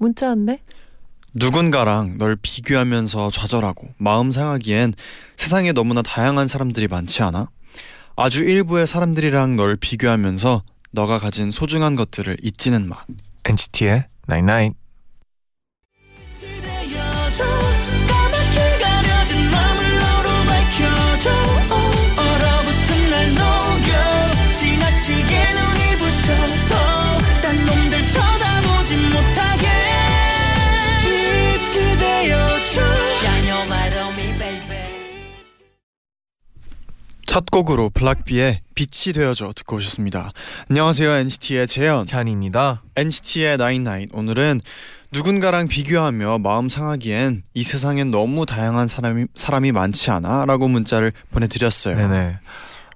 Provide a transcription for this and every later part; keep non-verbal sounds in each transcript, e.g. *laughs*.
문자인데? 누군가랑 널 비교하면서 좌절하고 마음 상하기엔 세상에 너무나 다양한 사람들이 많지 않아? 아주 일부의 사람들이랑 널 비교하면서 너가 가진 소중한 것들을 잊지는 마. NCT의 99. 첫 곡으로 블락비의 빛이 되어줘 듣고 오셨습니다. 안녕하세요 NCT의 재현. 찬입니다. NCT의 나인나인 오늘은 누군가랑 비교하며 마음 상하기엔 이 세상엔 너무 다양한 사람이 사람이 많지 않아라고 문자를 보내드렸어요. 네네.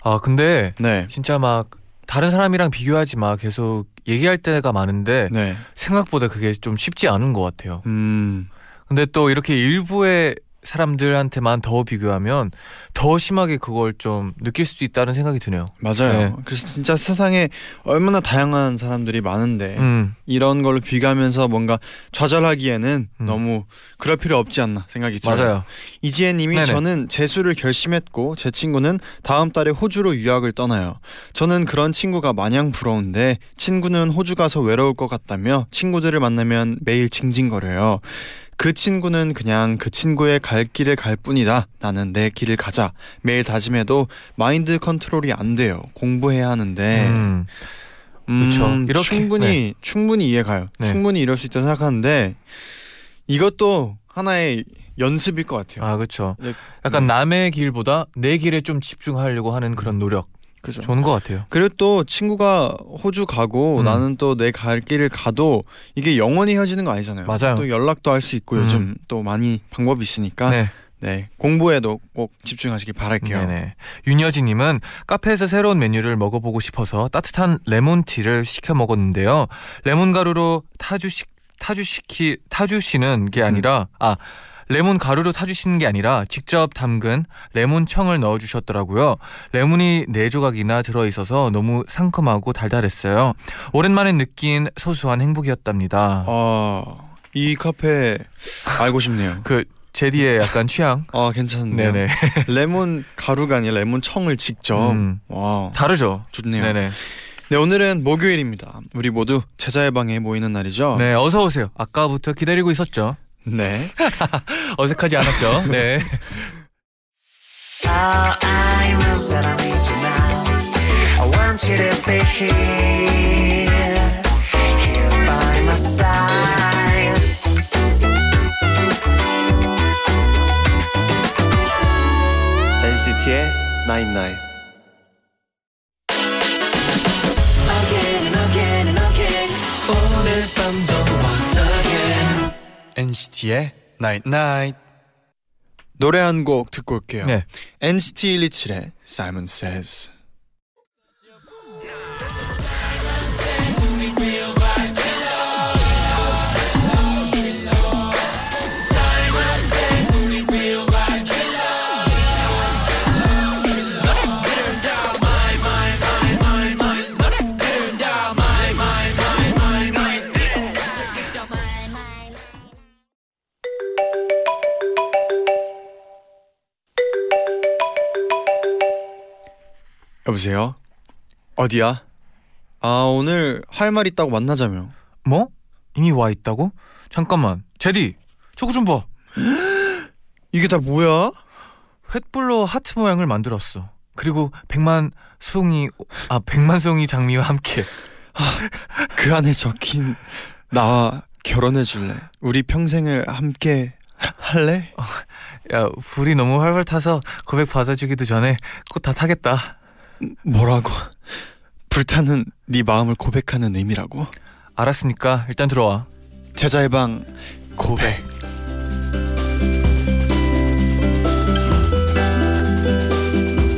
아 근데 네. 진짜 막 다른 사람이랑 비교하지 마 계속 얘기할 때가 많은데 네. 생각보다 그게 좀 쉽지 않은 것 같아요. 음. 근데 또 이렇게 일부의 사람들한테만 더 비교하면 더 심하게 그걸 좀 느낄 수도 있다는 생각이 드네요. 맞아요. 네. 그래서 진짜 세상에 얼마나 다양한 사람들이 많은데 음, 이런 걸로 비교하면서 뭔가 좌절하기에는 음. 너무 그럴 필요 없지 않나 생각이 들어요. 맞아요. 이지혜님이 네네. 저는 재수를 결심했고 제 친구는 다음 달에 호주로 유학을 떠나요. 저는 그런 친구가 마냥 부러운데 친구는 호주 가서 외로울 것 같다며 친구들을 만나면 매일 징징거려요. 그 친구는 그냥 그 친구의 갈 길을 갈 뿐이다. 나는 내 길을 가자. 매일 다짐해도 마인드 컨트롤이 안 돼요. 공부해야 하는데 음, 음, 그쵸. 이렇게, 충분히 충분히 이해가요. 네. 충분히 이럴 수 있다 고 생각하는데 이것도 하나의 연습일 것 같아요. 아 그렇죠. 네. 약간 남의 길보다 내 길에 좀 집중하려고 하는 그런 노력 그죠. 좋은 것 같아요. 그리고 또 친구가 호주 가고 음. 나는 또 내 갈 길을 가도 이게 영원히 헤어지는 거 아니잖아요. 맞아요. 또 연락도 할 수 있고 음. 요즘 또 많이 방법이 있으니까 네. 네, 공부에도 꼭 집중하시길 바랄게요. 네네. 윤여진님은 카페에서 새로운 메뉴를 먹어보고 싶어서 따뜻한 레몬티를 시켜 먹었는데요. 레몬 가루로 타주시 타주시키 타주시는 게 아니라 아 레몬 가루로 타주시는 게 아니라 직접 담근 레몬청을 넣어주셨더라고요. 레몬이 네 조각이나 들어있어서 너무 상큼하고 달달했어요. 오랜만에 느낀 소소한 행복이었답니다. 어, 이 카페 알고 싶네요. *laughs* 그 제디의 약간 취향. 아 괜찮은데요. 네네. *laughs* 레몬 가루가 아니라 레몬 청을 직접. 음, 와 다르죠. 좋네요. 네네. 네 오늘은 목요일입니다. 우리 모두 제자의 방에 모이는 날이죠. 네, 어서 오세요. 아까부터 기다리고 있었죠. 네. *laughs* 어색하지 않았죠? 네. NCT의 NCT의 Night Night. 노래 한 곡 듣고 올게요. 네. NCT 127의 Simon Says. 여보세요. 어디야? 아 오늘 할 말 있다고 만나자며. 뭐? 이미 와 있다고? 잠깐만. 제디, 저거 좀 봐. *gasps* 이게 다 뭐야? 횃불로 하트 모양을 만들었어. 그리고 백만 송이 아 백만 송이 장미와 함께. *gasps* 그 안에 적힌 나와 결혼해 줄래? 우리 평생을 함께 할래? 야, 불이 너무 활활 타서 고백 받아주기도 전에 꽃 다 타겠다. 뭐라고? 불타는 네 마음을 고백하는 의미라고? 알았으니까 일단 들어와. 제자의 방 고백.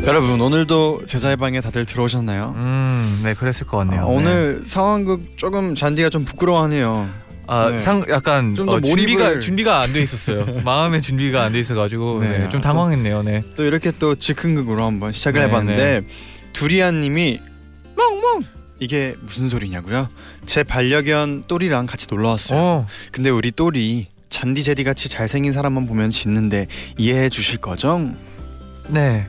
여러분 오늘도 제자의 방에 다들 들어오셨나요? 음, 네, 그랬을 것 같네요. 아, 오늘 상황극 조금 잔디가 좀 부끄러워하네요. 아, 네. 상 약간 좀더 어, 준비가 몰입을- 준비가 안 돼 있었어요. *laughs* 마음의 준비가 안 돼 있어 가지고 네, 네, 좀 또- 당황했네요. 네. 또 이렇게 또 즉흥극으로 한번 시작을 네, 해봤는데 두리안님이 멍멍 이게 무슨 소리냐고요? 제 반려견 또리랑 같이 놀러 왔어요. 어, 근데 우리 또리 잔디 제디 같이 잘생긴 사람만 보면 짖는데 이해해 주실 거죠? 네.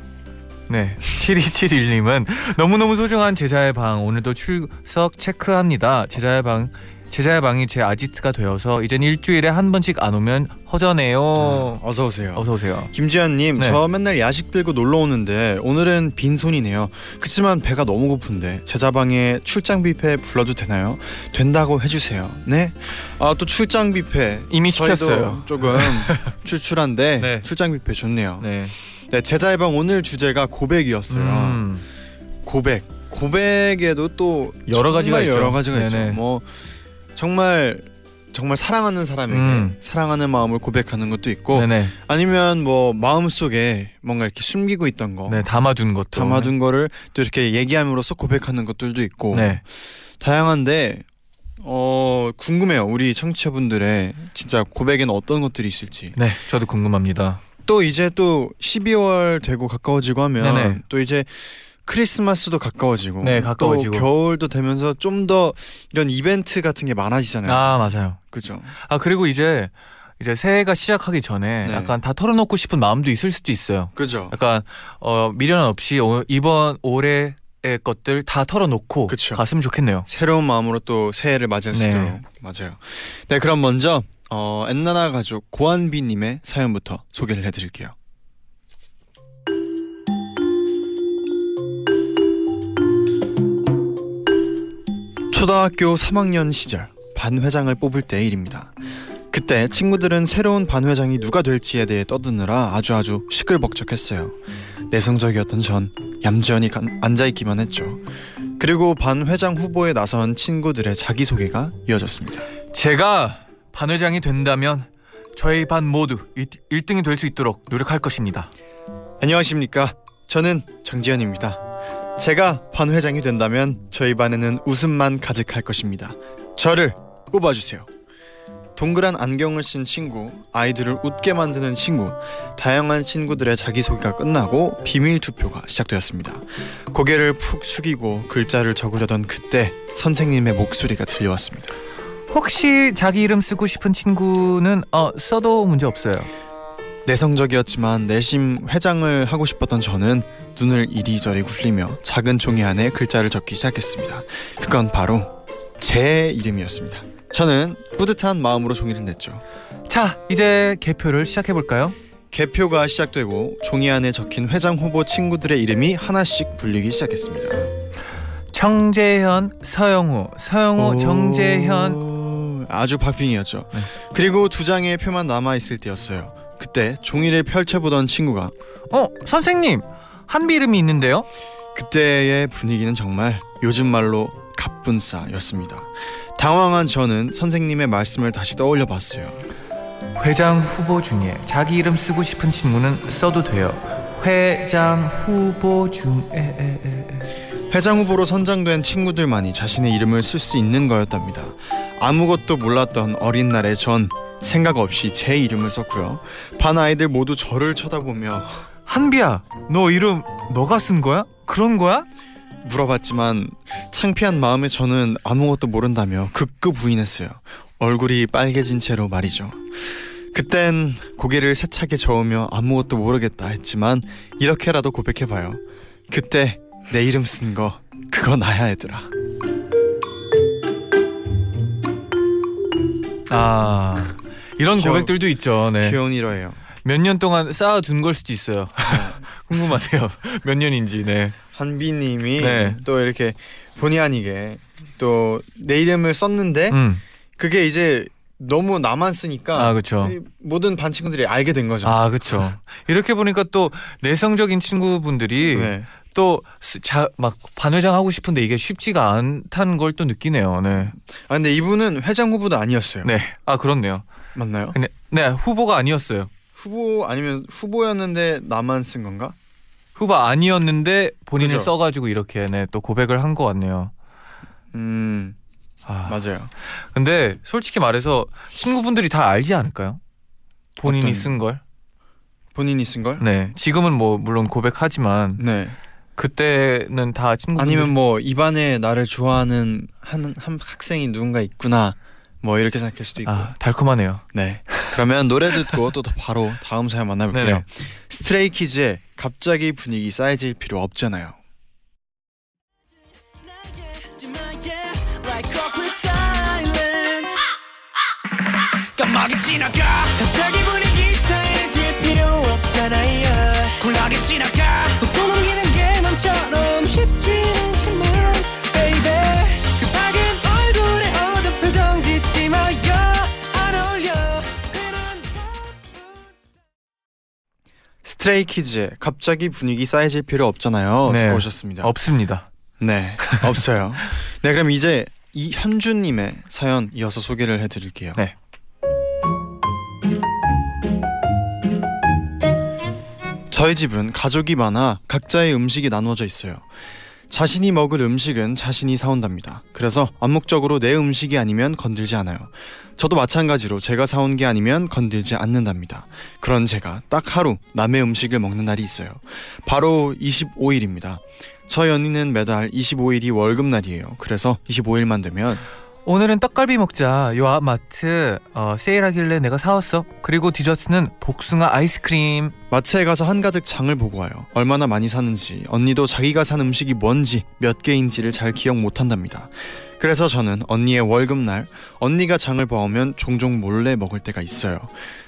네. *laughs* 7271님은 너무너무 소중한 제자의 방 오늘도 출석 체크합니다. 제자의 방 제자의 방이 제 아지트가 되어서 이젠 일주일에 한 번씩 안 오면 허전해요. 어서 오세요. 어서 오세요. 김지현님, 네. 저 맨날 야식 들고 놀러 오는데 오늘은 빈 손이네요. 그치만 배가 너무 고픈데 제자 방에 출장 뷔페 불러도 되나요? 된다고 해주세요. 네. 아또 출장 뷔페 이미 시켰어요. 조금 *laughs* 출출한데 *laughs* 네. 출장 뷔페 좋네요. 네. 네, 제자의 방 오늘 주제가 고백이었어요. 음, 고백. 고백에도 또 여러 가지가 있죠. 여러 가지가 네네. 있죠. 뭐 정말 정말 사랑하는 사람에게 음. 사랑하는 마음을 고백하는 것도 있고 네네. 아니면 뭐 마음 속에 뭔가 이렇게 숨기고 있던 거 네, 담아둔 것도. 담아둔 거를 또 이렇게 얘기함으로써 고백하는 것들도 있고 네. 다양한데 어 궁금해요 우리 청취자분들의 진짜 고백에는 어떤 것들이 있을지 네, 저도 궁금합니다. 또 이제 또 12월 되고 가까워지고 하면 네네. 또 이제 크리스마스도 가까워지고 네, 가까워지고. 또 겨울도 되면서 좀 더 이런 이벤트 같은 게 많아지잖아요. 아, 맞아요. 그죠? 아, 그리고 이제 이제 새해가 시작하기 전에 네. 약간 다 털어놓고 싶은 마음도 있을 수도 있어요. 그죠? 약간 어 미련 없이 오- 이번 올해 의 것들 다 털어놓고 그쵸. 갔으면 좋겠네요. 새로운 마음으로 또 새해를 맞이할 수 네. 있도록 맞아요. 네, 그럼 먼저 어 엔나나 가족 고한비님의 사연부터 소개를 해드릴게요. 초등학교 3학년 시절 반 회장을 뽑을 때의 일입니다. 그때 친구들은 새로운 반 회장이 누가 될지에 대해 떠드느라 아주 아주 시끌벅적했어요. 내성적이었던 전 얌전히 간- 앉아 있기만 했죠. 그리고 반 회장 후보에 나선 친구들의 자기소개가 이어졌습니다. 제가 반 회장이 된다면 저희 반 모두 1등이 될 수 있도록 노력할 것입니다. 안녕하십니까? 저는 정지현입니다. 제가 반 회장이 된다면 저희 반에는 웃음만 가득할 것입니다. 저를 뽑아주세요. 동그란 안경을 쓴 친구, 아이들을 웃게 만드는 친구, 다양한 친구들의 자기소개가 끝나고 비밀 투표가 시작되었습니다. 고개를 푹 숙이고 글자를 적으려던 그때 선생님의 목소리가 들려왔습니다. 혹시 자기 이름 쓰고 싶은 친구는 어 써도 문제 없어요. 내성적이었지만 내심 회장을 하고 싶었던 저는 눈을 이리저리 굴리며 작은 종이 안에 글자를 적기 시작했습니다. 그건 바로 제 이름이었습니다. 저는 뿌듯한 마음으로 종이를 냈죠. 자, 이제 개표를 시작해 볼까요? 개표가 시작되고 종이 안에 적힌 회장 후보 친구들의 이름이 하나씩 불리기 시작했습니다. 정재현, 서영우, 서영우, 정재현. 아주 박빙이었죠. 네. 그리고 두 장의 표만 남아 있을 때였어요. 그때 종이를 펼쳐보던 친구가 어, 선생님. 한비 이름이 있는데요. 그때의 분위기는 정말 요즘 말로 갑분싸였습니다. 당황한 저는 선생님의 말씀을 다시 떠올려 봤어요. 회장 후보 중에 자기 이름 쓰고 싶은 친구는 써도 돼요. 회장 후보 중에 회장 후보로 선정된 친구들만이 자신의 이름을 쓸 수 있는 거였답니다. 아무것도 몰랐던 어린 날의 전 생각 없이 제 이름을 썼고요. 반 아이들 모두 저를 쳐다보며 한비야, 너 이름 너가 쓴 거야? 그런 거야? 물어봤지만 창피한 마음에 저는 아무것도 모른다며 극구 부인했어요. 얼굴이 빨개진 채로 말이죠. 그땐 고개를 세차게 저으며 아무것도 모르겠다 했지만 이렇게라도 고백해봐요. 그때 내 이름 쓴 거 그거 나야 얘들아. 아, 이런 귀여운- 고백들도 있죠. 네. 귀여운 일화예요. 몇 년 동안 쌓아둔 걸 수도 있어요. *laughs* 궁금하네요. *laughs* 몇 년인지. 네. 한비님이 네. 또 이렇게 본의 아니게 또 내 이름을 썼는데 음. 그게 이제 너무 나만 쓰니까 아, 모든 반 친구들이 알게 된 거죠. 아, 그렇죠. 이렇게 보니까 또 내성적인 친구분들이 네. 또막 반회장 하고 싶은데 이게 쉽지가 않다는 걸 또 느끼네요. 네. 아 근데 이분은 회장 후보도 아니었어요. 네. 아 그렇네요. 맞나요? 근데 네 후보가 아니었어요. 후보 아니면 후보였는데 나만 쓴 건가? 후보 아니었는데 본인을 그죠. 써가지고 이렇게 네, 또 고백을 한 것 같네요. 음 아, 맞아요. 근데 솔직히 말해서 친구분들이 다 알지 않을까요? 본인이 어떤- 쓴 걸. 본인이 쓴 걸? 네. 지금은 뭐 물론 고백하지만 네. 그때는 다 친구분들. 아니면 뭐 입안에 나를 좋아하는 한, 한 학생이 누군가 있구나. 뭐 이렇게 생각할 수도 있고. 아 달콤하네요. 네. 그러면 노래 듣고 또 바로 다음 사연 만나볼게요. 네네. 스트레이키즈의 갑자기 분위기 쌓여질 필요 없잖아요. 지나가 갑자기 분위기 쌓여질 필요 없잖아요 쿨하게 지나가 쉽지 않지만 baby 급하게 얼굴에 어두운 표정 짓지 마요 안 어울려 괜한 스트레이 키즈의 갑자기 분위기 쌓여질 필요 없잖아요. 네. 듣고 오셨습니다. 없습니다. 네, 없어요. *laughs* 네, 그럼 이제 이현주님의 사연 이어서 소개를 해드릴게요. 네. 저희 집은 가족이 많아 각자의 음식이 나누어져 있어요. 자신이 먹을 음식은 자신이 사온답니다. 그래서 암묵적으로 내 음식이 아니면 건들지 않아요. 저도 마찬가지로 제가 사온 게 아니면 건들지 않는답니다. 그런 제가 딱 하루 남의 음식을 먹는 날이 있어요. 바로 25일입니다. 저희 언니는 매달 25일이 월급날이에요. 그래서 25일만 되면 오늘은 떡갈비 먹자. 요 앞 마트 어, 세일하길래 내가 사왔어. 그리고 디저트는 복숭아 아이스크림. 마트에 가서 한가득 장을 보고 와요. 얼마나 많이 사는지, 언니도 자기가 산 음식이 뭔지, 몇 개인지를 잘 기억 못 한답니다. 그래서 저는 언니의 월급날, 언니가 장을 봐오면 종종 몰래 먹을 때가 있어요.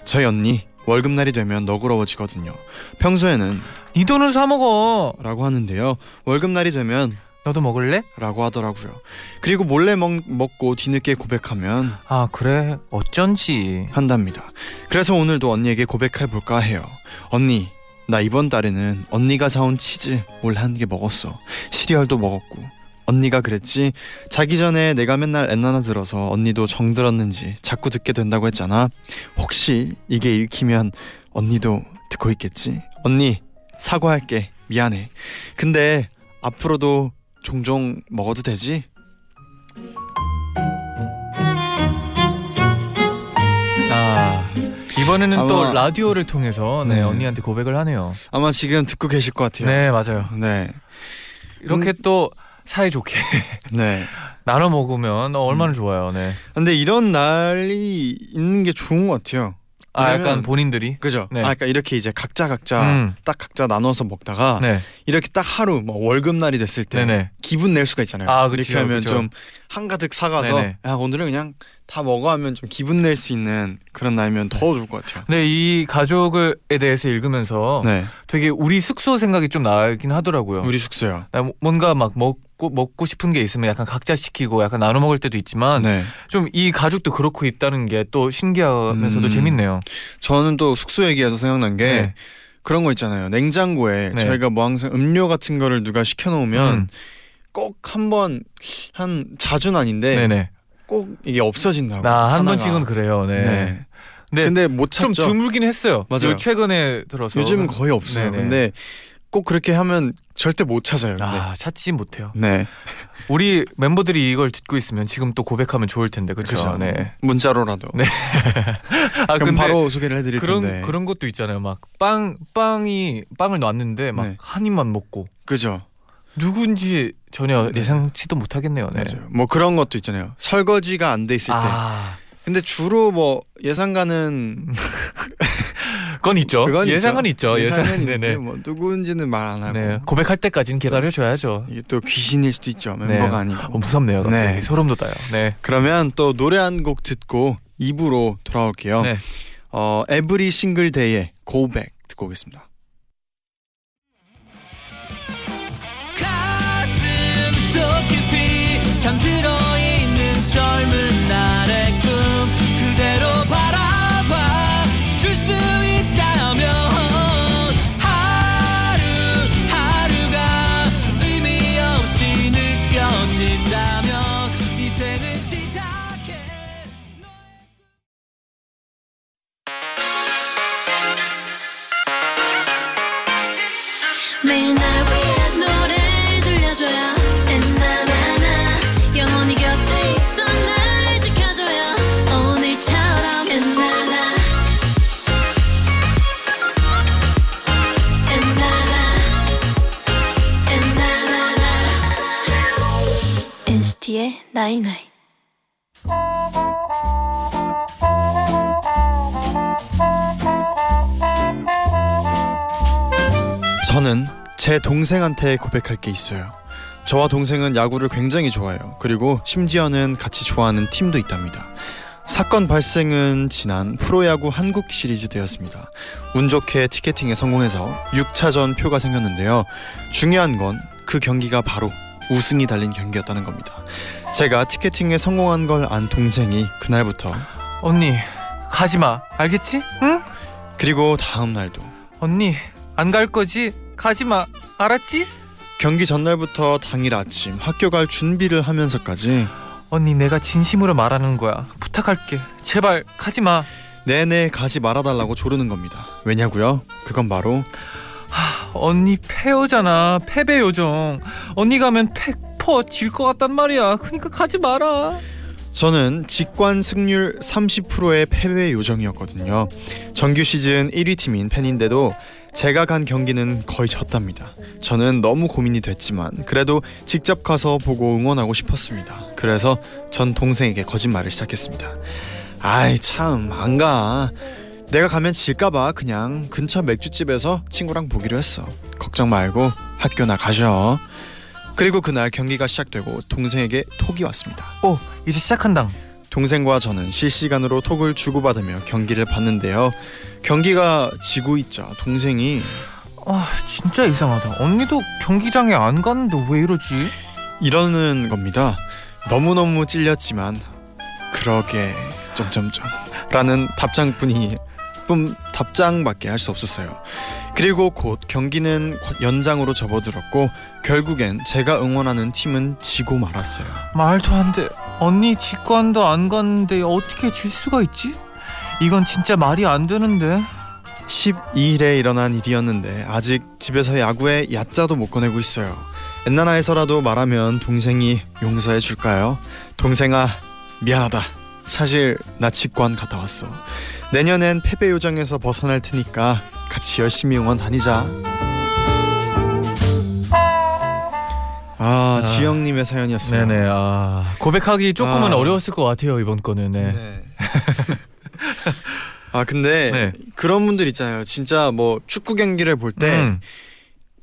저희 언니, 월급날이 되면 너그러워지거든요. 평소에는 네 돈으로 사 먹어. 라고 하는데요. 월급날이 되면 너도 먹을래? 라고 하더라고요. 그리고 몰래 먹, 먹고 뒤늦게 고백하면 아 그래. 어쩐지. 한답니다. 그래서 오늘도 언니에게 고백해 볼까 해요. 언니, 나 이번 달에는 언니가 사온 치즈 몰래 한 개 먹었어. 시리얼도 먹었고. 언니가 그랬지. 자기 전에 내가 맨날 엔나나 들어서 언니도 정 들었는지 자꾸 듣게 된다고 했잖아. 혹시 이게 읽히면 언니도 듣고 있겠지? 언니, 사과할게. 미안해. 근데 앞으로도 종종 먹어도 되지? 아 이번에는 또 아마- 라디오를 통해서 네, 네. 언니한테 고백을 하네요. 아마 지금 듣고 계실 것 같아요. 네 맞아요. 네. 이렇게 음. 또 사이 좋게 *laughs* 네. *laughs* 나눠 먹으면. 얼마나 좋아요. 네. 근데 이런 날이 있는 게 좋은 것 같아요. 아 약간 본인들이. 그죠? 네. 아, 그러니까 이렇게 이제 각자 각자 음. 딱 각자 나눠서 먹다가 네. 이렇게 딱 하루 뭐 월급 날이 됐을 때 네네. 기분 낼 수가 있잖아요. 아, 이렇게 그치요, 하면 그쵸. 좀 한가득 사가서 네네. 야 오늘은 그냥 다 먹어 하면 좀 기분 낼 수 있는 그런 날이면 더 좋을 것 같아요. 네, 이 가족을에 대해서 읽으면서 네, 되게 우리 숙소 생각이 좀 나긴 하더라고요. 우리 숙소요. 나 뭐- 뭔가 막 먹고 먹고 싶은 게 있으면 약간 각자 시키고 약간 나눠 먹을 때도 있지만 네, 좀이 가족도 그렇고 있다는 게 또 신기하면서도 음. 재밌네요. 저는 또 숙소 얘기해서 생각난 게 네. 그런 거 있잖아요. 냉장고에 네. 저희가 뭐 항상 음료 같은 거를 누가 시켜 놓으면 음. 꼭 한번 한 자주는 아닌데 네네. 꼭 이게 없어진다고. 나한 하나가. 번씩은 그래요. 네. 네. 근데 근데 못좀 찾죠. 드물긴 했어요. 맞아요. 요 최근에 들어서 요즘은 거의 없어요. 네네. 근데 꼭 그렇게 하면 절대 못 찾아요. 근데. 아 찾지 못해요. 네. 우리 멤버들이 이걸 듣고 있으면 지금 또 고백하면 좋을 텐데 그렇죠. 네. 문자로라도. 네. *laughs* 아 그럼 바로 소개를 해드릴 그런 텐데. 그런 것도 있잖아요. 막 빵 빵이 빵을 놨는데 막 네. 한 입만 먹고 그죠. 누군지 전혀 네. 예상치도 못하겠네요. 네. 맞아요. 뭐 그런 것도 있잖아요. 설거지가 안 돼 있을 때. 아, 근데 주로 뭐 예상가는 *laughs* 그건 있죠. 그건 예상은 있죠. 예상은 네네. 뭐 누구인지는 말 안 하고. 네. 고백할 때까지는 기다려 줘야죠. 이게 또 귀신일 수도 있죠. 멤버가 아니고. 어, 무섭네요. 갑자기 네. 소름 돋아요. 네. 그러면 또 노래 한 곡 듣고 2부로 돌아올게요. 네. 어 에브리 싱글 데이의 고백 듣고 오겠습니다. night night 저는 제 동생한테 고백할 게 있어요. 저와 동생은 야구를 굉장히 좋아해요. 그리고 심지어는 같이 좋아하는 팀도 있답니다. 사건 발생은 지난 프로야구 한국 시리즈 때였습니다. 운 좋게 티켓팅에 성공해서 6차전 표가 생겼는데요. 중요한 건 그 경기가 바로 우승이 달린 경기였다는 겁니다. 제가 티켓팅에 성공한 걸 안 동생이 그날부터 언니 가지 마. 알겠지? 응? 그리고 다음 날도 언니 안 갈 거지? 가지 마. 알았지? 경기 전날부터 당일 아침 학교 갈 준비를 하면서까지 언니 내가 진심으로 말하는 거야. 부탁할게. 제발 가지 마. 내내 가지 말아달라고 조르는 겁니다. 왜냐고요? 그건 바로 언니 패요잖아. 패배 요정. 언니 가면 100%질 것 같단 말이야. 그러니까 가지 마라. 저는 직관 승률 30%의 패배 요정이었거든요. 정규 시즌 1위 팀인 팬인데도 제가 간 경기는 거의 졌답니다. 저는 너무 고민이 됐지만 그래도 직접 가서 보고 응원하고 싶었습니다. 그래서 전 동생에게 거짓말을 시작했습니다. 아이 참 안 가. 내가 가면 질까봐 그냥 근처 맥주집에서 친구랑 보기로 했어. 걱정 말고 학교나 가셔. 그리고 그날 경기가 시작되고 동생에게 톡이 왔습니다. 오 이제 시작한다. 동생과 저는 실시간으로 톡을 주고받으며 경기를 봤는데요. 경기가 지고 있자 동생이 아 진짜 이상하다. 언니도 경기장에 안 갔는데 왜 이러지? 이러는 겁니다. 너무너무 찔렸지만 그러게 점점점 라는 답장뿐이 뿐 답장밖에 할 수 없었어요. 그리고 곧 경기는 연장으로 접어들었고 결국엔 제가 응원하는 팀은 지고 말았어요. 말도 안 돼. 언니 직관도 안 갔는데 어떻게 질 수가 있지? 이건 진짜 말이 안 되는데. 12일에 일어난 일이었는데 아직 집에서 야구에 야자도 못 꺼내고 있어요. 엔나나에서라도 말하면 동생이 용서해 줄까요? 동생아 미안하다. 사실 나 직관 갔다 왔어. 내년엔 패배 요정에서 벗어날 테니까 같이 열심히 응원 다니자. 아, 아. 지영님의 사연이었어요. 네네. 아 고백하기 조금은 아. 어려웠을 것 같아요 이번 거는. 네. 네. *laughs* 아 근데 네. 그런 분들 있잖아요. 진짜 뭐 축구 경기를 볼때 음,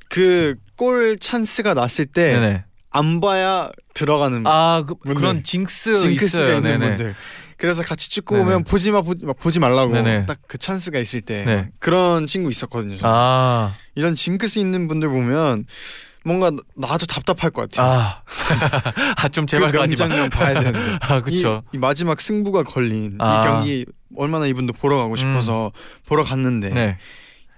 그골 찬스가 났을 때 네네. 안 봐야 들어가는 아 그. 그런 징스 징크스가 있어요. 있는 네네. 분들. 그래서 같이 축구 네네. 보면 보지 마 보지, 마, 보지 말라고 네네. 딱그 찬스가 있을 때 네. 그런 친구 있었거든요. 저는. 아, 이런 징크스 있는 분들 보면 뭔가 나도 답답할 것 같아요. 아, *laughs* 아, 좀 제발 그 가지 마. 명장면 봐야 되는데. *laughs* 아, 그쵸. 이, 이 마지막 승부가 걸린 아. 이 경기 얼마나 이분도 보러 가고 싶어서 보러 갔는데 네.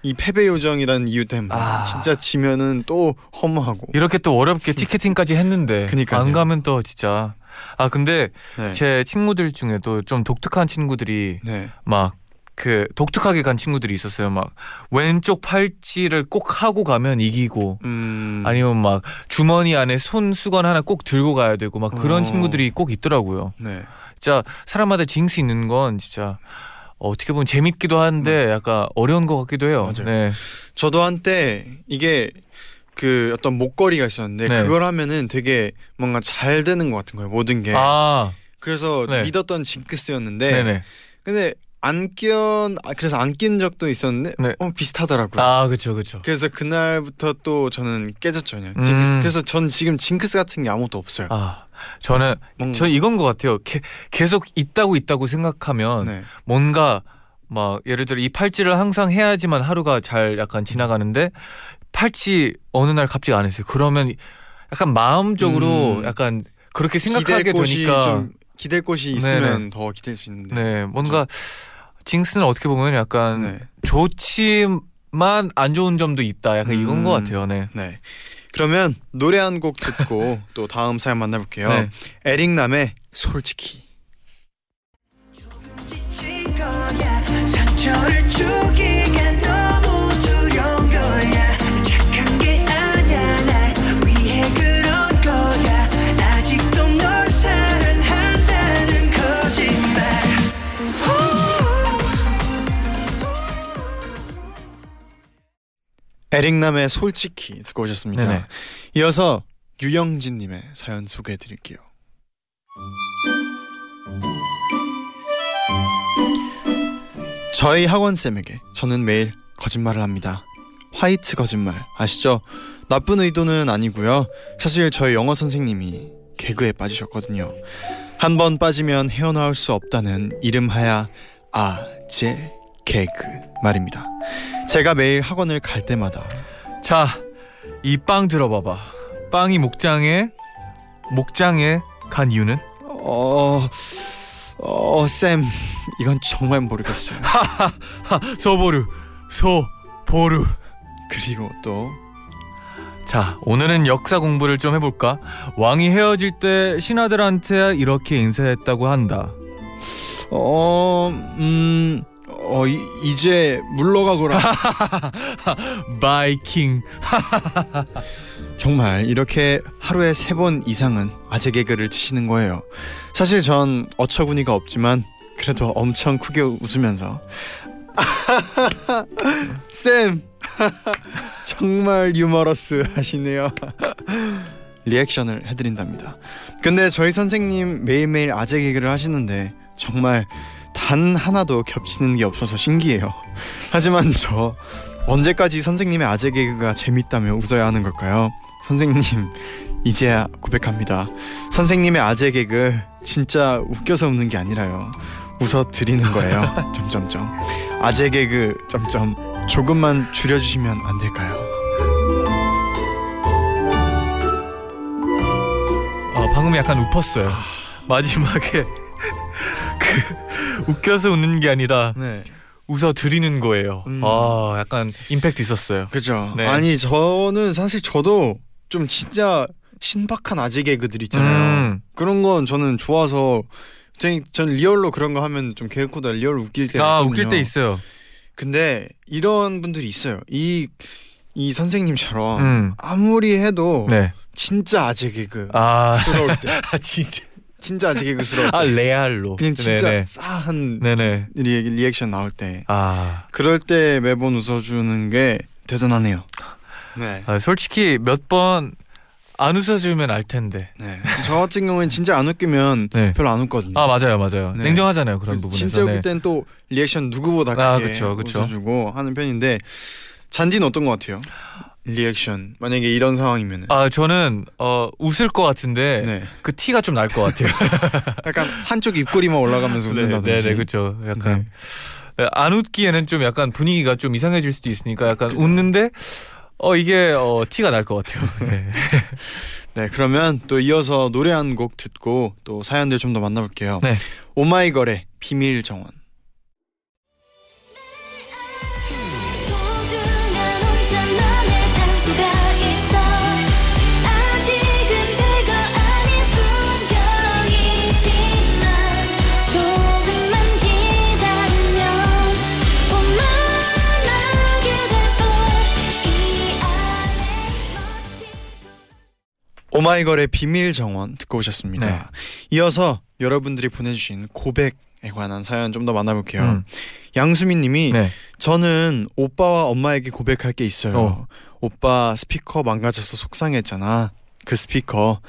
이 패배 요정이라는 이유 때문에 아. 진짜 지면은 또 허무하고. 이렇게 또 어렵게 티켓팅까지 했는데 *laughs* 그니까요. 안 가면 또 진짜. 아 근데 네. 제 친구들 중에도 좀 독특한 친구들이 네. 막 그 독특하게 간 친구들이 있었어요. 막 왼쪽 팔찌를 꼭 하고 가면 이기고 음. 아니면 막 주머니 안에 손 수건 하나 꼭 들고 가야 되고 막 그런 어. 친구들이 꼭 있더라고요. 네. 진짜 사람마다 징스 있는 건 진짜 어떻게 보면 재밌기도 한데 약간 어려운 것 같기도 해요. 맞아요. 네. 저도 한때 이게 그 어떤 목걸이가 있었는데 네. 그걸 하면은 되게 뭔가 잘 되는 것 같은 거예요 모든 게 아, 그래서 네. 믿었던 징크스였는데 네네. 근데 안끼 그래서 안 낀 적도 있었는데 네. 어 비슷하더라고요 아, 그렇죠, 그렇죠. 그래서 그날부터 또 저는 깨졌죠 그냥 징크스 음. 그래서 전 지금 징크스 같은 게 아무것도 없어요 아, 저는 뭔가- 저 이건 것 같아요. 게, 계속 있다고 있다고 생각하면 네. 뭔가 막 예를 들어 이 팔찌를 항상 해야지만 하루가 잘 약간 지나가는데 팔찌 어느 날 갑자기 안 했어요. 그러면 약간 마음적으로 음. 약간 그렇게 생각하게 되니까 좀 기댈 곳이 있으면 더 기댈 수 있는데 네 뭔가 징스는 어떻게 보면 약간 네. 좋지만 안 좋은 점도 있다. 약간 이건 음. 것 같아요. 네. 네. 그러면 노래 한 곡 듣고 *laughs* 또 다음 사연 만나볼게요. 네. 에릭남의 솔직히. 에릭남의 솔직히 듣고 오셨습니다. 네네. 이어서 유영진님의 사연 소개해드릴게요. 저희 학원 쌤에게 저는 매일 거짓말을 합니다. 화이트 거짓말 아시죠? 나쁜 의도는 아니고요. 사실 저희 영어 선생님이 개그에 빠지셨거든요. 한 번 빠지면 헤어나올 수 없다는 이름하야 아제 개그 말입니다. 제가 매일 학원을 갈 때마다 자, 이 빵 들어봐봐. 빵이 목장에 목장에 간 이유는 어... 어... 쌤 이건 정말 모르겠어요. *laughs* 하, 소보루 소보루. 그리고 또 자, 오늘은 역사 공부를 좀 해볼까? 왕이 헤어질 때 신하들한테 이렇게 인사했다고 한다. 어... 음... 어... 이, 이제 물러가거라. *laughs* 바이킹. *laughs* 정말 이렇게 하루에 세 번 이상은 아재 개그를 치시는 거예요. 사실 전 어처구니가 없지만 그래도 엄청 크게 웃으면서 *laughs* 쌤 정말 유머러스 하시네요. 리액션을 해드린답니다. 근데 저희 선생님 매일매일 아재 개그를 하시는데 정말 단 하나도 겹치는 게 없어서 신기해요. 하지만 저 언제까지 선생님의 아재 개그가 재밌다며 웃어야 하는 걸까요? 선생님 이제야 고백합니다. 선생님의 아재 개그 진짜 웃겨서 웃는 게 아니라요. 웃어 드리는 거예요. *laughs* 점점점 아재 개그 점점 조금만 줄여주시면 안 될까요? 어, 방금 약간 웃었어요. 마지막에 *laughs* 그 웃겨서 웃는 게 아니라 네, 웃어 드리는 거예요. 음. 아, 약간 임팩트 있었어요. 그죠. 네. 아니 저는 사실 저도 좀 진짜 신박한 아재 개그들 있잖아요. 음. 그런 건 저는 좋아서 전, 전 real로 그런 거 하면 좀 개그보다 real 웃길 때 아, 웃길 때 있어요. 근데 이런 분들이 있어요. 이 이 선생님처럼 음. 아무리 해도 네. 진짜 아재 개그 아, 스러울 때 *laughs* 아 진짜. 진짜 아재 개그 스러울 때 아, 레알로. 그냥 진짜 네네. 싸한 네네. 리, 리액션 나올 때 아, 그럴 때 매번 웃어주는 게 대단하네요. 네. 아, 솔직히 몇 번 안 웃어주면 알 텐데. 네. 저 같은 경우엔 진짜 안 웃기면 네. 별로 안 웃거든요. 아 맞아요, 맞아요. 네. 냉정하잖아요 그런 그 부분에서. 진짜 네. 웃길 땐또 리액션 누구보다 크게 아, 그쵸, 그쵸. 웃어주고 하는 편인데 잔디는 어떤 것 같아요? 리액션 만약에 이런 상황이면은 아 저는 어 웃을 것 같은데 네. 그 티가 좀 날 것 같아요. *laughs* 약간 한쪽 입꼬리만 올라가면서 웃는다든지 네, 네, 그렇죠. 약간 네, 안 웃기에는 좀 약간 분위기가 좀 이상해질 수도 있으니까 약간 웃는데 어 이게 어 티가 날 것 같아요. 네. *laughs* 네, 그러면 또 이어서 노래 한 곡 듣고 또 사연들 좀 더 만나볼게요. 네. 오마이걸의 비밀 정원. 오마이걸의 비밀 정원 듣고 오셨습니다. 네. 이어서 여러분들이 보내주신 고백에 관한 사연 좀 더 만나볼게요. 음. 양수민님이 네. 저는 오빠와 엄마에게 고백할 게 있어요. 어. 오빠 스피커 망가져서 속상했잖아. 그 스피커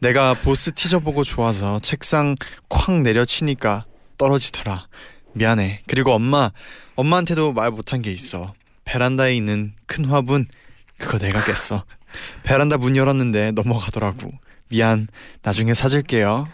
내가 보스 티저 보고 좋아서 책상 쾅 내려치니까 떨어지더라. 미안해. 그리고 엄마 엄마한테도 말 못한 게 있어. 베란다에 있는 큰 화분 그거 내가 깼어. 베란다 문 열었는데 넘어가더라고. 미안. 나중에 사줄게요.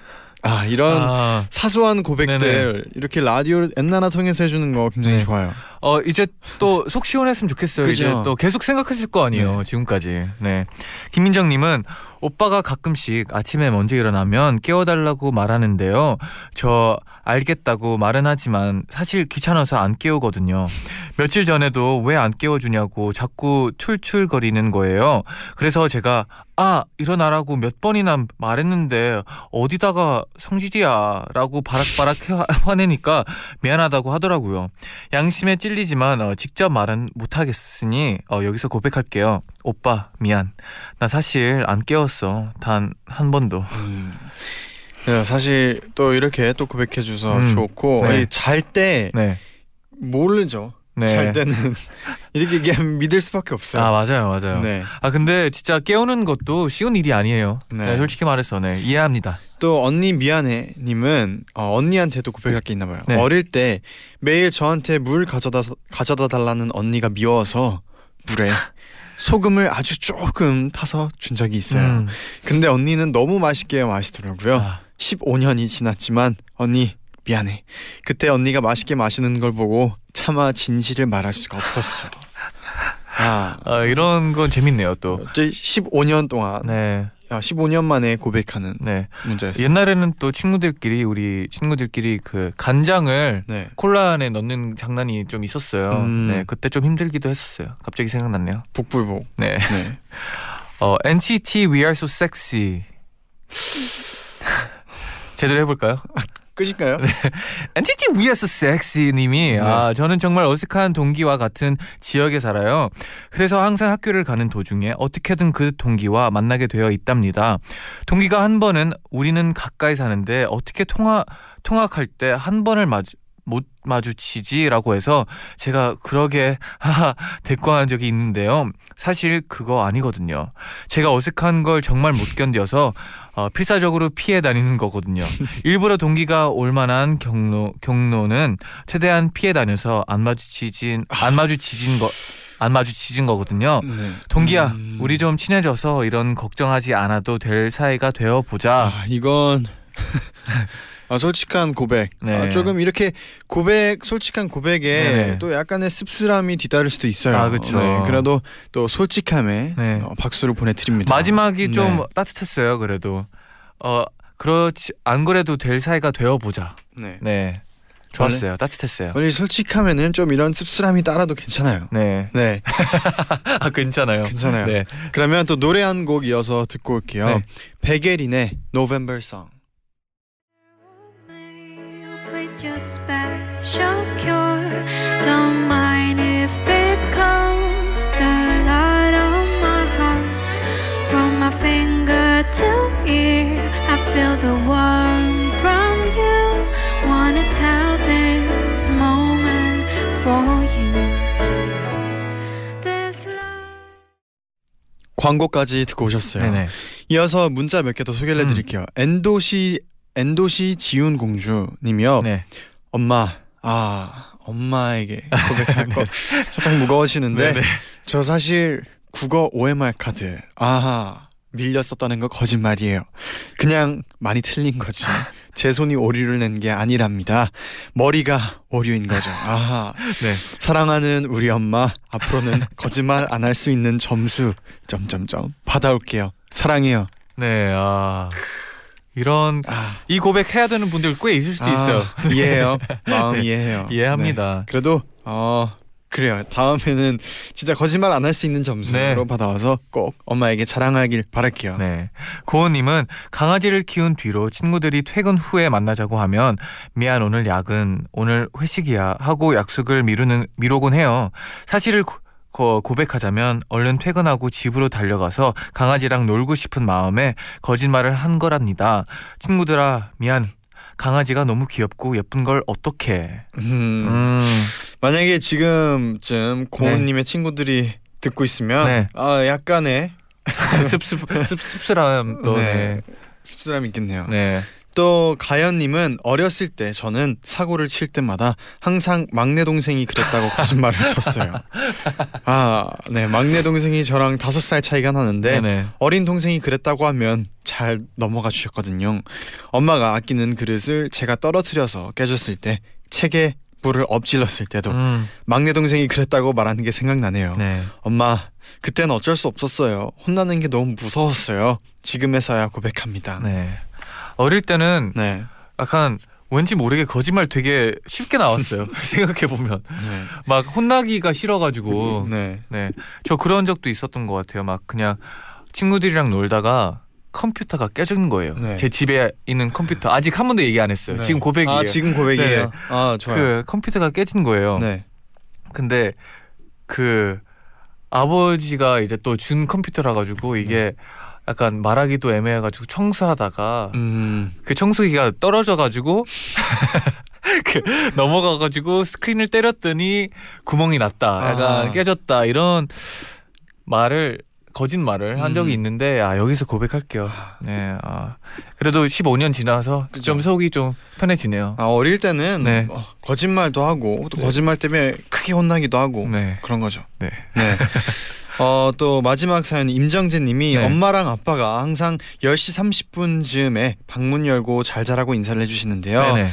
아 이런 아, 사소한 고백들 네네. 이렇게 라디오 엔나나 통해서 해주는 거 굉장히 네. 좋아요. 어 이제 또 속 시원했으면 좋겠어요. 그죠? 이제 또 계속 생각했을 거 아니에요. 네. 지금까지. 네. 김민정님은 오빠가 가끔씩 아침에 먼저 일어나면 깨워달라고 말하는데요. 저 알겠다고 말은 하지만 사실 귀찮아서 안 깨우거든요. 며칠 전에도 왜 안 깨워주냐고 자꾸 툴툴거리는 거예요. 그래서 제가 아 일어나라고 몇 번이나 말했는데 어디다가 성질이야라고 바락바락 화- 화내니까 미안하다고 하더라고요. 양심에 찔 리지만 어, 직접 말은 못하겠으니 어, 여기서 고백할게요. 오빠 미안. 나 사실 안 깨웠어. 단 한 번도. 음. 네, 사실 또 이렇게 또 고백해 줘서 음. 좋고 네. 잘때 네. 모르죠. 네. 잘 때는 *laughs* 이렇게 얘기하면 믿을 수밖에 없어요. 아 맞아요, 맞아요. 네. 아 근데 진짜 깨우는 것도 쉬운 일이 아니에요. 네. 네, 솔직히 말해서 네, 이해합니다. 또 언니 미안해 님은 어, 언니한테도 고백할 게 있나 봐요. 네. 어릴 때 매일 저한테 물 가져다 가져다 달라는 언니가 미워서 물에 *laughs* 소금을 아주 조금 타서 준 적이 있어요. 음. 근데 언니는 너무 맛있게 마시더라고요. 아. 15년이 지났지만 언니 미안해. 그때 언니가 맛있게 마시는 걸 보고 차마 진실을 말할 수가 없었어. 아, 아, 이런 건 재밌네요 또. 이제 15년 동안 네, 아, 15년 만에 고백하는 네. 문제였어요. 옛날에는 또 친구들끼리 우리 친구들끼리 그 간장을 네. 콜라 안에 넣는 장난이 좀 있었어요. 음. 네, 그때 좀 힘들기도 했었어요. 갑자기 생각났네요. 복불복. 네. 네. 어, NCT We Are So Sexy. 제대로 해볼까요? 끝일까요? NCT We Are So Sexy 님이 네. 아 저는 정말 어색한 동기와 같은 지역에 살아요. 그래서 항상 학교를 가는 도중에 어떻게든 그 동기와 만나게 되어 있답니다. 동기가 한 번은 우리는 가까이 사는데 어떻게 통화 통학할 때 한 번을 마주 못 마주치지라고 해서 제가 그러게 *laughs* 하하 대꾸한 적이 있는데요. 사실 그거 아니거든요. 제가 어색한 걸 정말 못 견뎌서 어, 필사적으로 피해 다니는 거거든요. *laughs* 일부러 동기가 올 만한 경로 경로는 최대한 피해 다녀서 안 마주치진 안 마주치진 거 안 마주치진 거거든요. 네. 동기야, 음. 우리 좀 친해져서 이런 걱정하지 않아도 될 사이가 되어 보자. 아, 이건 *laughs* 아, 솔직한 고백. 네. 아, 조금 이렇게 고백, 솔직한 고백에 네네. 또 약간의 씁쓸함이 뒤따를 수도 있어요. 아, 그쵸. 그래도 또 솔직함에 네. 어, 박수를 보내드립니다. 마지막이 좀 네. 따뜻했어요. 그래도 어 그렇지 안 그래도 될 사이가 되어 보자. 네. 네, 좋았어요. 따뜻했어요. 원래 솔직하면은 좀 이런 씁쓸함이 따라도 괜찮아요. 네, 네, *laughs* 아 괜찮아요. 괜찮아요. 네, 그러면 또 노래 한 곡 이어서 듣고 올게요. 네. 백예린의 November Song. 광고까지 듣고 오셨어요. 네네. 이어서 문자 몇 개 더 소개를 음. 해드릴게요. 엔도시 엔도시 지훈 공주님이요. 네. 엄마 아 엄마에게 고백할 거 *laughs* 살짝 무거워지는데 네네. 저 사실 국어 OMR 카드 아하 밀렸었다는 거 거짓말이에요. 그냥 많이 틀린 거지. *laughs* 제 손이 오류를 낸 게 아니랍니다. 머리가 오류인 거죠. 아하 네. 사랑하는 우리 엄마 앞으로는 *laughs* 거짓말 안 할 수 있는 점수 점점점 받아올게요. 사랑해요. 네. 아 이런 아, 이 고백 해야 되는 분들 꽤 있을 수도 있어요. 아, 이해해요. 마음 네. 이해해요. 이해합니다. 네. 그래도 어 그래요. 다음에는 진짜 거짓말 안 할 수 있는 점수로 네. 받아와서 꼭 엄마에게 자랑하길 바랄게요. 네. 고은님은 강아지를 키운 뒤로 친구들이 퇴근 후에 만나자고 하면 미안 오늘 야근 오늘 회식이야 하고 약속을 미루는 미루곤 해요. 사실을 고, 고- 고백하자면 얼른 퇴근하고 집으로 달려가서 강아지랑 놀고 싶은 마음에 거짓말을 한 거랍니다. 친구들아 미안. 강아지가 너무 귀엽고 예쁜 걸 어떡해. 음, 음. 만약에 지금쯤 고은님의 친구들이 듣고 있으면 네. 아 약간의 습습 습 습습함도 네. 네. 씁쓸함이 있겠네요. 네. 또 가연님은 어렸을 때 저는 사고를 칠 때마다 항상 막내 동생이 그랬다고 *laughs* 거짓말을 쳤어요. 아, 네, 막내 동생이 저랑 다섯 살 차이가 나는데 네네. 어린 동생이 그랬다고 하면 잘 넘어가 주셨거든요. 엄마가 아끼는 그릇을 제가 떨어뜨려서 깨졌을 때 책에 물을 엎질렀을 때도 음. 막내 동생이 그랬다고 말하는 게 생각나네요. 네. 엄마, 그땐 어쩔 수 없었어요. 혼나는 게 너무 무서웠어요. 지금에서야 고백합니다. 네. 어릴 때는 네. 약간 왠지 모르게 거짓말 되게 쉽게 나왔어요. *laughs* *laughs* 생각해 보면 네. 막 혼나기가 싫어가지고 네. 네. 저 그런 적도 있었던 것 같아요. 막 그냥 친구들이랑 놀다가 컴퓨터가 깨진 거예요. 네. 제 집에 있는 컴퓨터 아직 한 번도 얘기 안 했어요. 네. 지금 고백이에요. 아 지금 고백이에요. 네. 아 좋아요. 그 컴퓨터가 깨진 거예요. 네. 근데 그 아버지가 이제 또 준 컴퓨터라 가지고 이게 약간 말하기도 애매해가지고 청소하다가 음. 그 청소기가 떨어져 가지고 그 *laughs* 그 넘어가가지고 스크린을 때렸더니 구멍이 났다. 약간 아. 깨졌다. 이런 말을 거짓말을 한 적이 음. 있는데 아 여기서 고백할게요. 네, 아 그래도 15년 지나서 그죠. 좀 속이 좀 편해지네요. 아 어릴 때는 네. 어, 거짓말도 하고 또 거짓말 때문에 크게 혼나기도 하고 네, 그런 거죠. 네. 네. *laughs* 어, 또 마지막 사연 임정재 님이 네. 엄마랑 아빠가 항상 10시 30분 즈음에 방문 열고 잘 자라고 인사를 해주시는데요. 네네.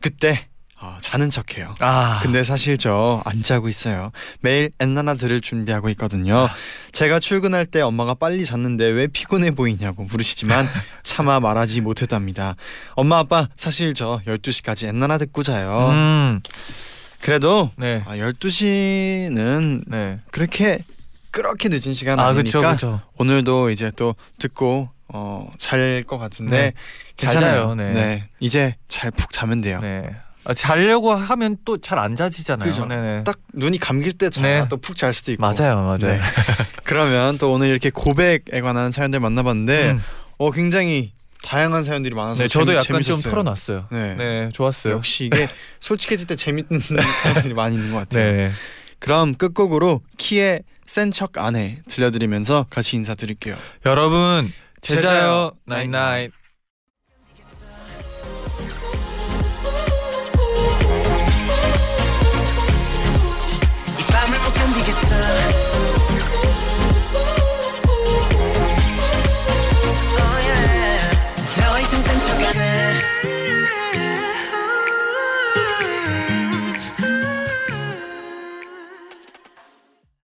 그때 어, 자는 척해요. 아, 근데 사실 저 안 자고 있어요. 매일 엔나나 들을 준비하고 있거든요. 제가 출근할 때 엄마가 빨리 잤는데 왜 피곤해 보이냐고 물으시지만 *laughs* 차마 말하지 못했답니다. 엄마 아빠 사실 저 12시까지 엔나나 듣고 자요. 음, 그래도 네, 아, 12시는 네. 그렇게 그렇게 늦은 시간 아, 아니니까 그쵸, 그쵸. 오늘도 이제 또 듣고 어, 잘 것 같은데 네. 잘 괜찮아요. 자요, 네. 이제 잘 푹 자면 돼요. 네. 아, 자려고 하면 또 잘 안 자지잖아요. 그죠. 네네. 딱 눈이 감길 때 자야 네. 또푹 잘 수도 있고. 맞아요, 맞아요. 네. *laughs* 그러면 또 오늘 이렇게 고백에 관한 사연들 만나봤는데 음. 어 굉장히 다양한 사연들이 많아서 네, 저도 재미- 약간 좀 재밌었어요. 털어놨어요. 네. 네, 좋았어요. 역시 이게 솔직해질 때 재밌는 *laughs* 사연들이 많이 있는 것 같아요. 네. 그럼 끝곡으로 키의 센 척 안 해 들려드리면서 같이 인사드릴게요. 여러분 재쟈요 night night